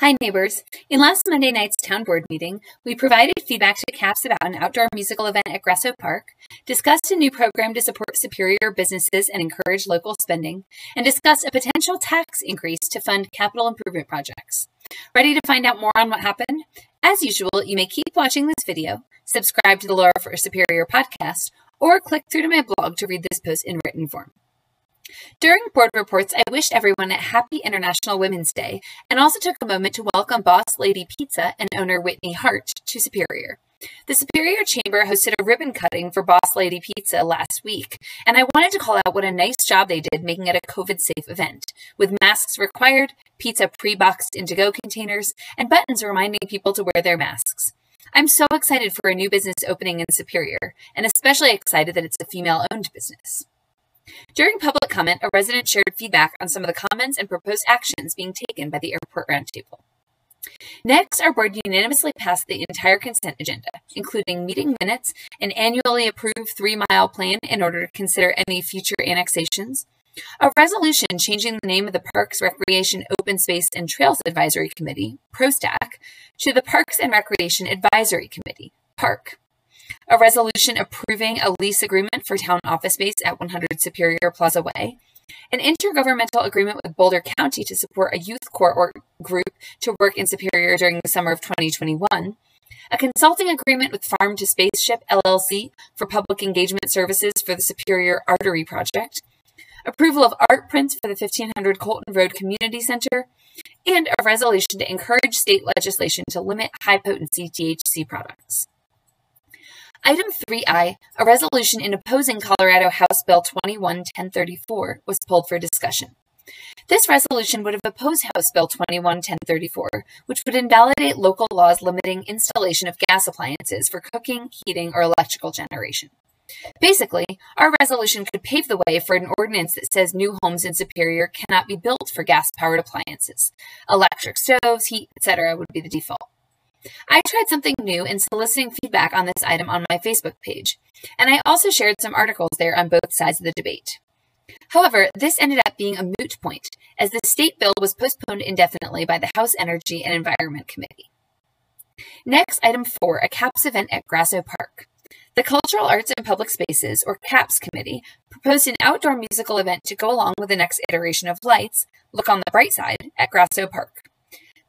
Hi, neighbors. In last Monday night's town board meeting, we provided feedback to CAPS about an outdoor musical event at Grasso Park, discussed a new program to support superior businesses and encourage local spending, and discussed a potential tax increase to fund capital improvement projects. Ready to find out more on what happened? As usual, you may keep watching this video, subscribe to the Laura for Superior podcast, or click through to my blog to read this post in written form. During board reports, I wished everyone a happy International Women's Day and also took a moment to welcome Boss Lady Pizza and owner Whitney Hart to Superior. The Superior Chamber hosted a ribbon cutting for Boss Lady Pizza last week, and I wanted to call out what a nice job they did making it a COVID safe event, with masks required, pizza pre boxed into go containers, and buttons reminding people to wear their masks. I'm so excited for a new business opening in Superior, and especially excited that it's a female owned business. During public comment, a resident shared feedback on some of the comments and proposed actions being taken by the airport roundtable. Next, our board unanimously passed the entire consent agenda, including meeting minutes, an annually approved three mile plan in order to consider any future annexations, a resolution changing the name of the Parks, Recreation, Open Space, and Trails Advisory Committee, PROSTAC, to the Parks and Recreation Advisory Committee, PARC, a resolution approving a lease agreement for town office space at 100 Superior Plaza Way, an intergovernmental agreement with Boulder County to support a youth corps group to work in Superior during the summer of 2021, a consulting agreement with Farm to Spaceship LLC for public engagement services for the Superior Artery Project, approval of art prints for the 1500 Colton Road Community Center, and a resolution to encourage state legislation to limit high potency THC products. Item 3I, a resolution in opposing Colorado House Bill 211034, was pulled for discussion. This resolution would have opposed House Bill 211034, which would invalidate local laws limiting installation of gas appliances for cooking, heating, or electrical generation. Basically, our resolution could pave the way for an ordinance that says new homes in Superior cannot be built for gas powered appliances. Electric stoves, heat, etc. would be the default. I tried something new in soliciting feedback on this item on my Facebook page, and I also shared some articles there on both sides of the debate. However, this ended up being a moot point, as the state bill was postponed indefinitely by the House Energy and Environment Committee. Next, item four, a CAPS event at Grasso Park. The Cultural Arts and Public Spaces, or CAPS Committee, proposed an outdoor musical event to go along with the next iteration of Lights, Look on the Bright Side, at Grasso Park.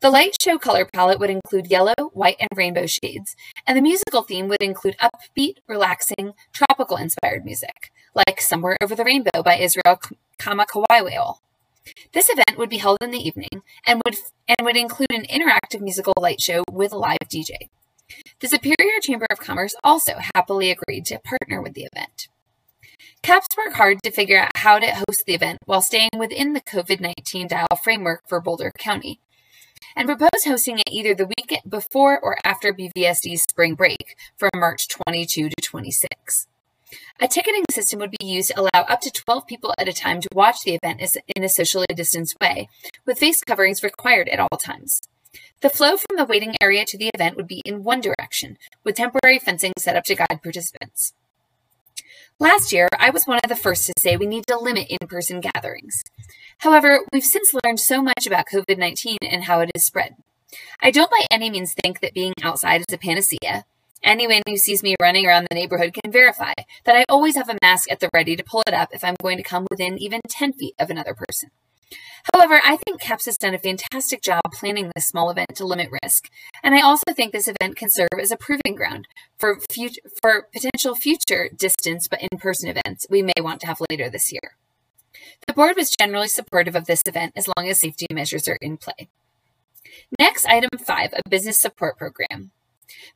The light show color palette would include yellow, white, and rainbow shades, and the musical theme would include upbeat, relaxing, tropical inspired music, like Somewhere Over the Rainbow by Israel Kamakawiwo'ole. This event would be held in the evening and would, and would include an interactive musical light show with a live DJ. The Superior Chamber of Commerce also happily agreed to partner with the event. CAPS worked hard to figure out how to host the event while staying within the COVID 19 dial framework for Boulder County and propose hosting it either the week before or after BVSD's spring break from March 22 to 26. A ticketing system would be used to allow up to 12 people at a time to watch the event in a socially distanced way, with face coverings required at all times. The flow from the waiting area to the event would be in one direction, with temporary fencing set up to guide participants. Last year, I was one of the first to say we need to limit in person gatherings. However, we've since learned so much about COVID 19 and how it is spread. I don't by any means think that being outside is a panacea. Anyone who sees me running around the neighborhood can verify that I always have a mask at the ready to pull it up if I'm going to come within even 10 feet of another person. However, I think CAPS has done a fantastic job planning this small event to limit risk, and I also think this event can serve as a proving ground for, for potential future distance but in-person events we may want to have later this year. The board was generally supportive of this event as long as safety measures are in play. Next, item five, a business support program.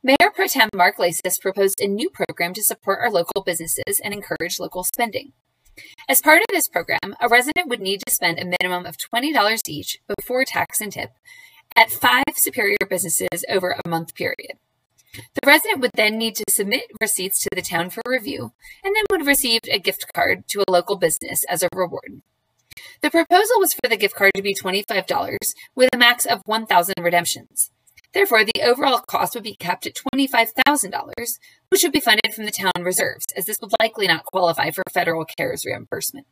Mayor Pro Tem Mark Lacis proposed a new program to support our local businesses and encourage local spending. As part of this program, a resident would need to spend a minimum of $20 each before tax and tip at five superior businesses over a month period. The resident would then need to submit receipts to the town for review and then would receive a gift card to a local business as a reward. The proposal was for the gift card to be $25 with a max of 1,000 redemptions. Therefore, the overall cost would be capped at $25,000, which would be funded from the town reserves, as this would likely not qualify for federal CARES reimbursement.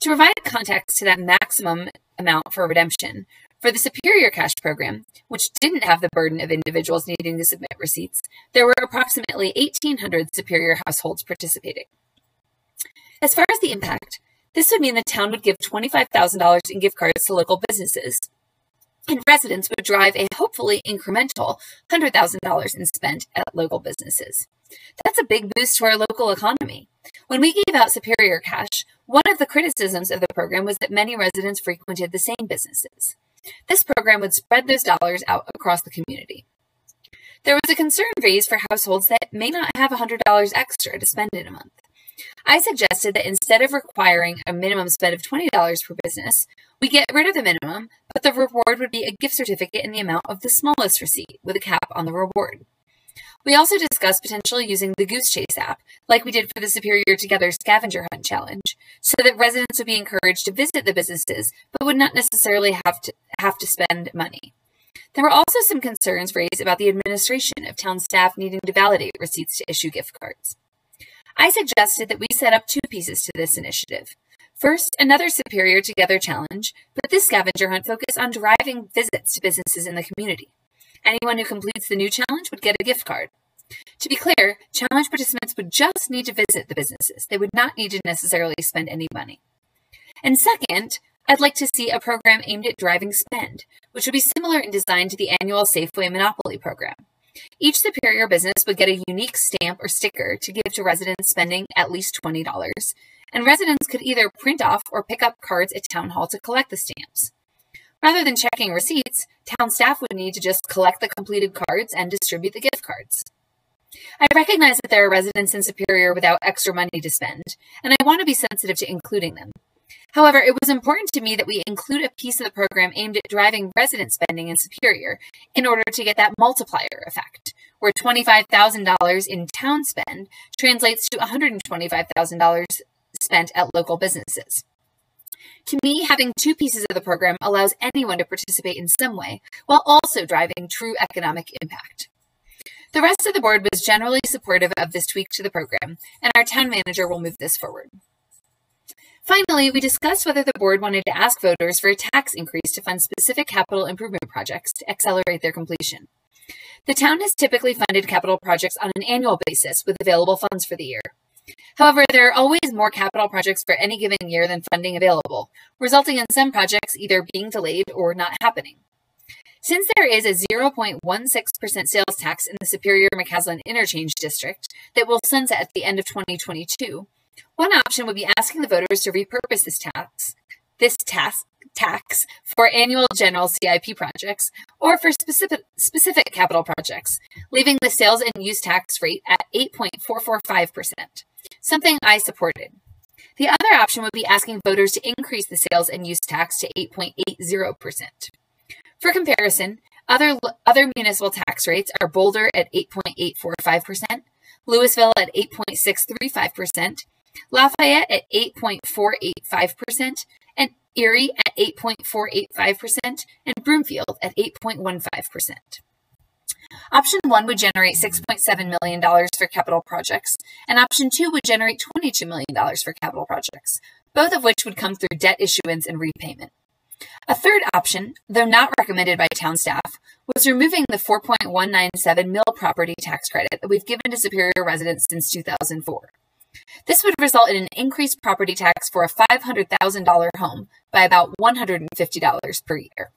To provide context to that maximum amount for redemption, For the Superior Cash program, which didn't have the burden of individuals needing to submit receipts, there were approximately 1,800 Superior households participating. As far as the impact, this would mean the town would give $25,000 in gift cards to local businesses, and residents would drive a hopefully incremental $100,000 in spend at local businesses. That's a big boost to our local economy. When we gave out Superior Cash, one of the criticisms of the program was that many residents frequented the same businesses. This program would spread those dollars out across the community. There was a concern raised for households that may not have $100 extra to spend in a month. I suggested that instead of requiring a minimum spend of $20 per business, we get rid of the minimum, but the reward would be a gift certificate in the amount of the smallest receipt with a cap on the reward. We also discussed potentially using the Goose Chase app, like we did for the Superior Together Scavenger Hunt Challenge, so that residents would be encouraged to visit the businesses, but would not necessarily have to have to spend money. There were also some concerns raised about the administration of town staff needing to validate receipts to issue gift cards. I suggested that we set up two pieces to this initiative. First, another Superior Together challenge, but this scavenger hunt focused on driving visits to businesses in the community. Anyone who completes the new challenge would get a gift card. To be clear, challenge participants would just need to visit the businesses. They would not need to necessarily spend any money. And second, I'd like to see a program aimed at driving spend, which would be similar in design to the annual Safeway Monopoly program. Each Superior business would get a unique stamp or sticker to give to residents spending at least $20, and residents could either print off or pick up cards at Town Hall to collect the stamps. Rather than checking receipts, town staff would need to just collect the completed cards and distribute the gift cards. I recognize that there are residents in Superior without extra money to spend, and I want to be sensitive to including them. However, it was important to me that we include a piece of the program aimed at driving resident spending in Superior in order to get that multiplier effect, where $25,000 in town spend translates to $125,000 spent at local businesses. To me, having two pieces of the program allows anyone to participate in some way while also driving true economic impact. The rest of the board was generally supportive of this tweak to the program, and our town manager will move this forward. Finally, we discussed whether the board wanted to ask voters for a tax increase to fund specific capital improvement projects to accelerate their completion. The town has typically funded capital projects on an annual basis with available funds for the year. However, there are always more capital projects for any given year than funding available, resulting in some projects either being delayed or not happening. Since there is a 0.16% sales tax in the Superior McCaslin Interchange District that will sunset at the end of 2022, one option would be asking the voters to repurpose this tax, this tax, tax for annual general CIP projects or for specific, specific capital projects, leaving the sales and use tax rate at 8.445%, something I supported. The other option would be asking voters to increase the sales and use tax to 8.80%. For comparison, other, other municipal tax rates are Boulder at 8.845%, Louisville at 8.635%, Lafayette at 8.485%, and Erie at 8.485%, and Broomfield at 8.15%. Option 1 would generate $6.7 million for capital projects, and Option 2 would generate $22 million for capital projects, both of which would come through debt issuance and repayment. A third option, though not recommended by town staff, was removing the 4.197 mill property tax credit that we've given to Superior residents since 2004. This would result in an increased property tax for a $500,000 home by about $150 per year.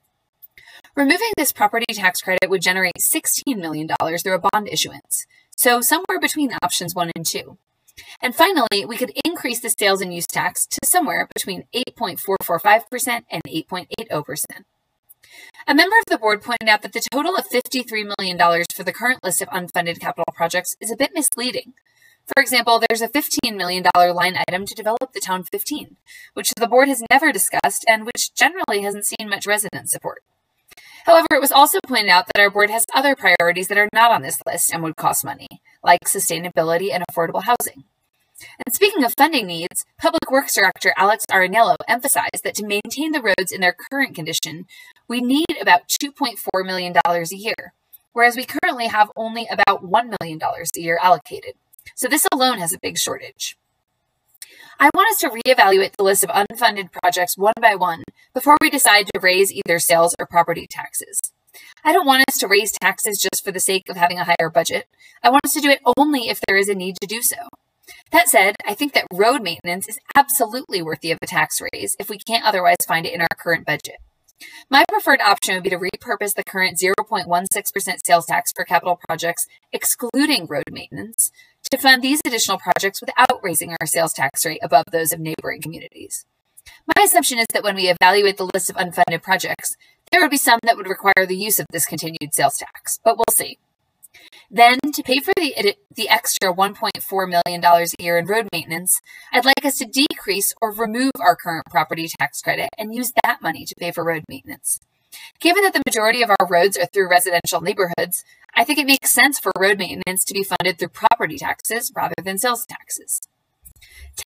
Removing this property tax credit would generate $16 million through a bond issuance, so somewhere between options 1 and 2. And finally, we could increase the sales and use tax to somewhere between 8.445% and 8.80%. A member of the board pointed out that the total of $53 million for the current list of unfunded capital projects is a bit misleading. For example, there's a $15 million line item to develop the Town 15, which the board has never discussed and which generally hasn't seen much resident support. However, it was also pointed out that our board has other priorities that are not on this list and would cost money, like sustainability and affordable housing. And speaking of funding needs, Public Works Director Alex Ariniello emphasized that to maintain the roads in their current condition, we need about $2.4 million a year, whereas we currently have only about $1 million a year allocated. So this alone has a big shortage. I want us to reevaluate the list of unfunded projects one by one before we decide to raise either sales or property taxes. I don't want us to raise taxes just for the sake of having a higher budget. I want us to do it only if there is a need to do so. That said, I think that road maintenance is absolutely worthy of a tax raise if we can't otherwise find it in our current budget. My preferred option would be to repurpose the current 0.16% sales tax for capital projects, excluding road maintenance, to fund these additional projects without raising our sales tax rate above those of neighboring communities. My assumption is that when we evaluate the list of unfunded projects, there would be some that would require the use of this continued sales tax, but we'll see. Then, to pay for the, the extra $1.4 million a year in road maintenance, I'd like us to decrease or remove our current property tax credit and use that money to pay for road maintenance. Given that the majority of our roads are through residential neighborhoods, I think it makes sense for road maintenance to be funded through property taxes rather than sales taxes.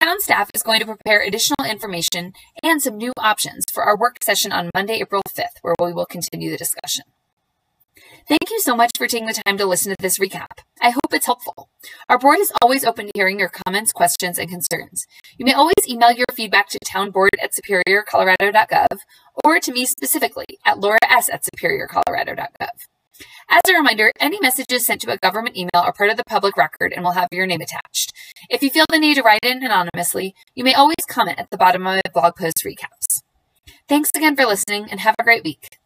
Town staff is going to prepare additional information and some new options for our work session on Monday, April 5th, where we will continue the discussion. Thank you so much for taking the time to listen to this recap. I hope it's helpful. Our board is always open to hearing your comments, questions, and concerns. You may always email your feedback to townboard at superiorcolorado.gov or to me specifically at laura s at superiorcolorado.gov. As a reminder, any messages sent to a government email are part of the public record and will have your name attached. If you feel the need to write in anonymously, you may always comment at the bottom of my blog post recaps. Thanks again for listening and have a great week.